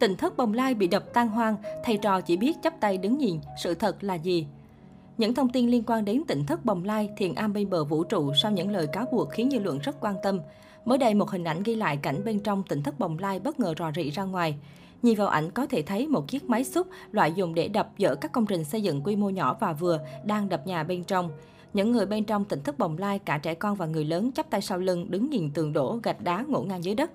Tỉnh thất bồng lai bị đập tan hoang, thầy trò chỉ biết chấp tay đứng nhìn, sự thật là gì? Những thông tin liên quan đến tỉnh thất bồng lai, thiền am bên bờ vũ trụ sau những lời cáo buộc khiến dư luận rất quan tâm. Mới đây, một hình ảnh ghi lại cảnh bên trong tỉnh thất bồng lai bất ngờ rò rỉ ra ngoài. Nhìn vào ảnh có thể thấy một chiếc máy xúc, loại dùng để đập dỡ các công trình xây dựng quy mô nhỏ và vừa, đang đập nhà bên trong. Những người bên trong tỉnh thất bồng lai, cả trẻ con và người lớn chắp tay sau lưng, đứng nhìn tường đổ, gạch đá ngổn ngang dưới đất.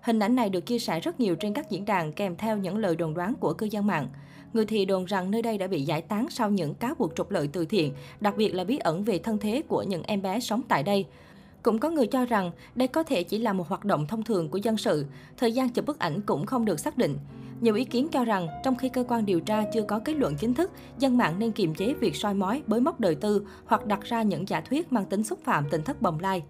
Hình ảnh này được chia sẻ rất nhiều trên các diễn đàn kèm theo những lời đồn đoán của cư dân mạng. Người thì đồn rằng nơi đây đã bị giải tán sau những cáo buộc trục lợi từ thiện, đặc biệt là bí ẩn về thân thế của những em bé sống tại đây. Cũng có người cho rằng đây có thể chỉ là một hoạt động thông thường của dân sự, thời gian chụp bức ảnh cũng không được xác định. Nhiều ý kiến cho rằng, trong khi cơ quan điều tra chưa có kết luận chính thức, dân mạng nên kiềm chế việc soi mói, bới móc đời tư hoặc đặt ra những giả thuyết mang tính xúc phạm tỉnh thất bồng lai.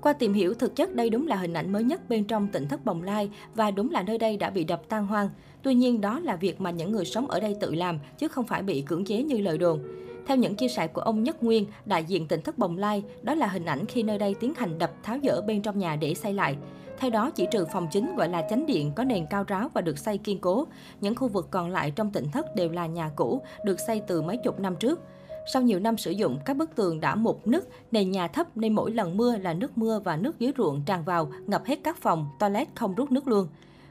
Qua tìm hiểu, thực chất đây đúng là hình ảnh mới nhất bên trong tỉnh thất Bồng Lai và đúng là nơi đây đã bị đập tan hoang. Tuy nhiên, đó là việc mà những người sống ở đây tự làm, chứ không phải bị cưỡng chế như lời đồn. Theo những chia sẻ của ông Nhất Nguyên, đại diện tỉnh thất Bồng Lai, đó là hình ảnh khi nơi đây tiến hành đập tháo dỡ bên trong nhà để xây lại. Theo đó, chỉ trừ phòng chính gọi là chánh điện có nền cao ráo và được xây kiên cố. Những khu vực còn lại trong tỉnh thất đều là nhà cũ, được xây từ mấy chục năm trước. Sau nhiều năm sử dụng, các bức tường đã mục nứt, nền nhà thấp nên mỗi lần mưa là nước mưa và nước dưới ruộng tràn vào, ngập hết các phòng, toilet không rút nước luôn.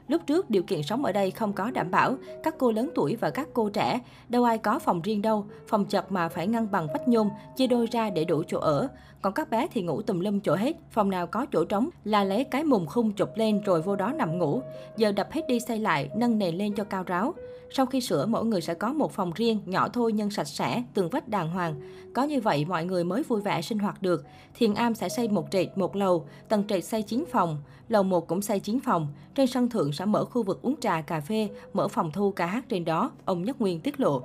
Lúc trước, điều kiện sống ở đây không có đảm bảo, các cô lớn tuổi và các cô trẻ, đâu ai có phòng riêng đâu, phòng chật mà phải ngăn bằng vách nhôm, chia đôi ra để đủ chỗ ở. Còn các bé thì ngủ tùm lum chỗ hết, phòng nào có chỗ trống là lấy cái mùng khung chụp lên rồi vô đó nằm ngủ. Giờ đập hết đi xây lại, nâng nền lên cho cao ráo. Sau khi sửa, mỗi người sẽ có một phòng riêng, nhỏ thôi nhưng sạch sẽ, tường vách đàng hoàng. Có như vậy mọi người mới vui vẻ sinh hoạt được. Thiền am sẽ xây một trệt, một lầu, tầng trệt xây 9 phòng, lầu 1 cũng xây 9 phòng. Trên sân thượng sẽ mở khu vực uống trà, cà phê, mở phòng thu ca hát trên đó, ông Nhất Nguyên tiết lộ.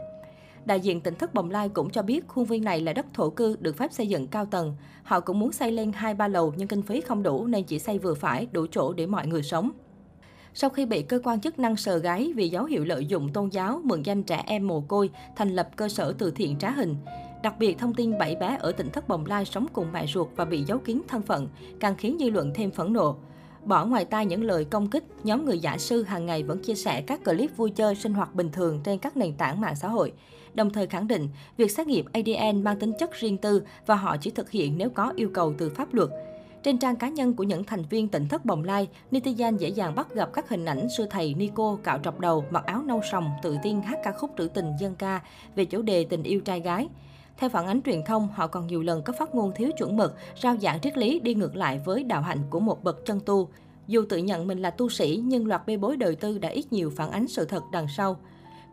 Đại diện tỉnh thất Bồng Lai cũng cho biết khuôn viên này là đất thổ cư được phép xây dựng cao tầng. Họ cũng muốn xây lên 2-3 lầu nhưng kinh phí không đủ nên chỉ xây vừa phải, đủ chỗ để mọi người sống. Sau khi bị cơ quan chức năng sờ gái vì dấu hiệu lợi dụng tôn giáo, mượn danh trẻ em mồ côi, thành lập cơ sở từ thiện trá hình. Đặc biệt, thông tin bảy bé ở tỉnh Thất Bồng Lai sống cùng mẹ ruột và bị giấu kín thân phận, càng khiến dư luận thêm phẫn nộ. Bỏ ngoài tai những lời công kích, nhóm người giả sư hàng ngày vẫn chia sẻ các clip vui chơi sinh hoạt bình thường trên các nền tảng mạng xã hội. Đồng thời khẳng định, việc xét nghiệm ADN mang tính chất riêng tư và họ chỉ thực hiện nếu có yêu cầu từ pháp luật. Trên trang cá nhân của những thành viên tỉnh thất Bồng Lai, netizen dễ dàng bắt gặp các hình ảnh sư thầy Nico cạo trọc đầu, mặc áo nâu sòng, tự tin hát ca khúc trữ tình dân ca về chủ đề tình yêu trai gái. Theo phản ánh truyền thông, họ còn nhiều lần có phát ngôn thiếu chuẩn mực, rao giảng triết lý đi ngược lại với đạo hạnh của một bậc chân tu. Dù tự nhận mình là tu sĩ, nhưng loạt bê bối đời tư đã ít nhiều phản ánh sự thật đằng sau.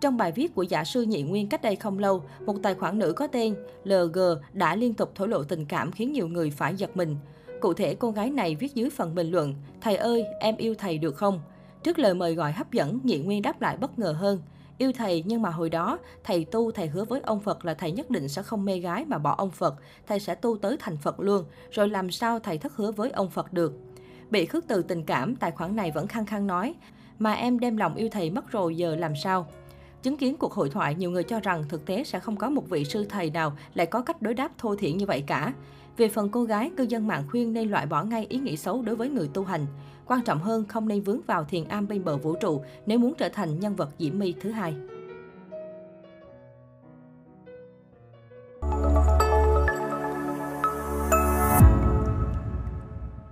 Trong bài viết của giả sư Nhị Nguyên cách đây không lâu, một tài khoản nữ có tên LG đã liên tục thổ lộ tình cảm khiến nhiều người phải giật mình. Cụ thể, cô gái này viết dưới phần bình luận, Thầy ơi, em yêu thầy được không? Trước lời mời gọi hấp dẫn, Nhị Nguyên đáp lại bất ngờ hơn. Yêu thầy nhưng mà hồi đó, thầy tu thầy hứa với ông Phật là thầy nhất định sẽ không mê gái mà bỏ ông Phật, thầy sẽ tu tới thành Phật luôn, rồi làm sao thầy thất hứa với ông Phật được. Bị khước từ tình cảm, tài khoản này vẫn khăng khăng nói, mà em đem lòng yêu thầy mất rồi giờ làm sao? Chứng kiến cuộc hội thoại, nhiều người cho rằng thực tế sẽ không có một vị sư thầy nào lại có cách đối đáp thô thiển như vậy cả. Về phần cô gái, cư dân mạng khuyên nên loại bỏ ngay ý nghĩ xấu đối với người tu hành. Quan trọng hơn, không nên vướng vào thiền am bên bờ vũ trụ nếu muốn trở thành nhân vật diễm my thứ hai.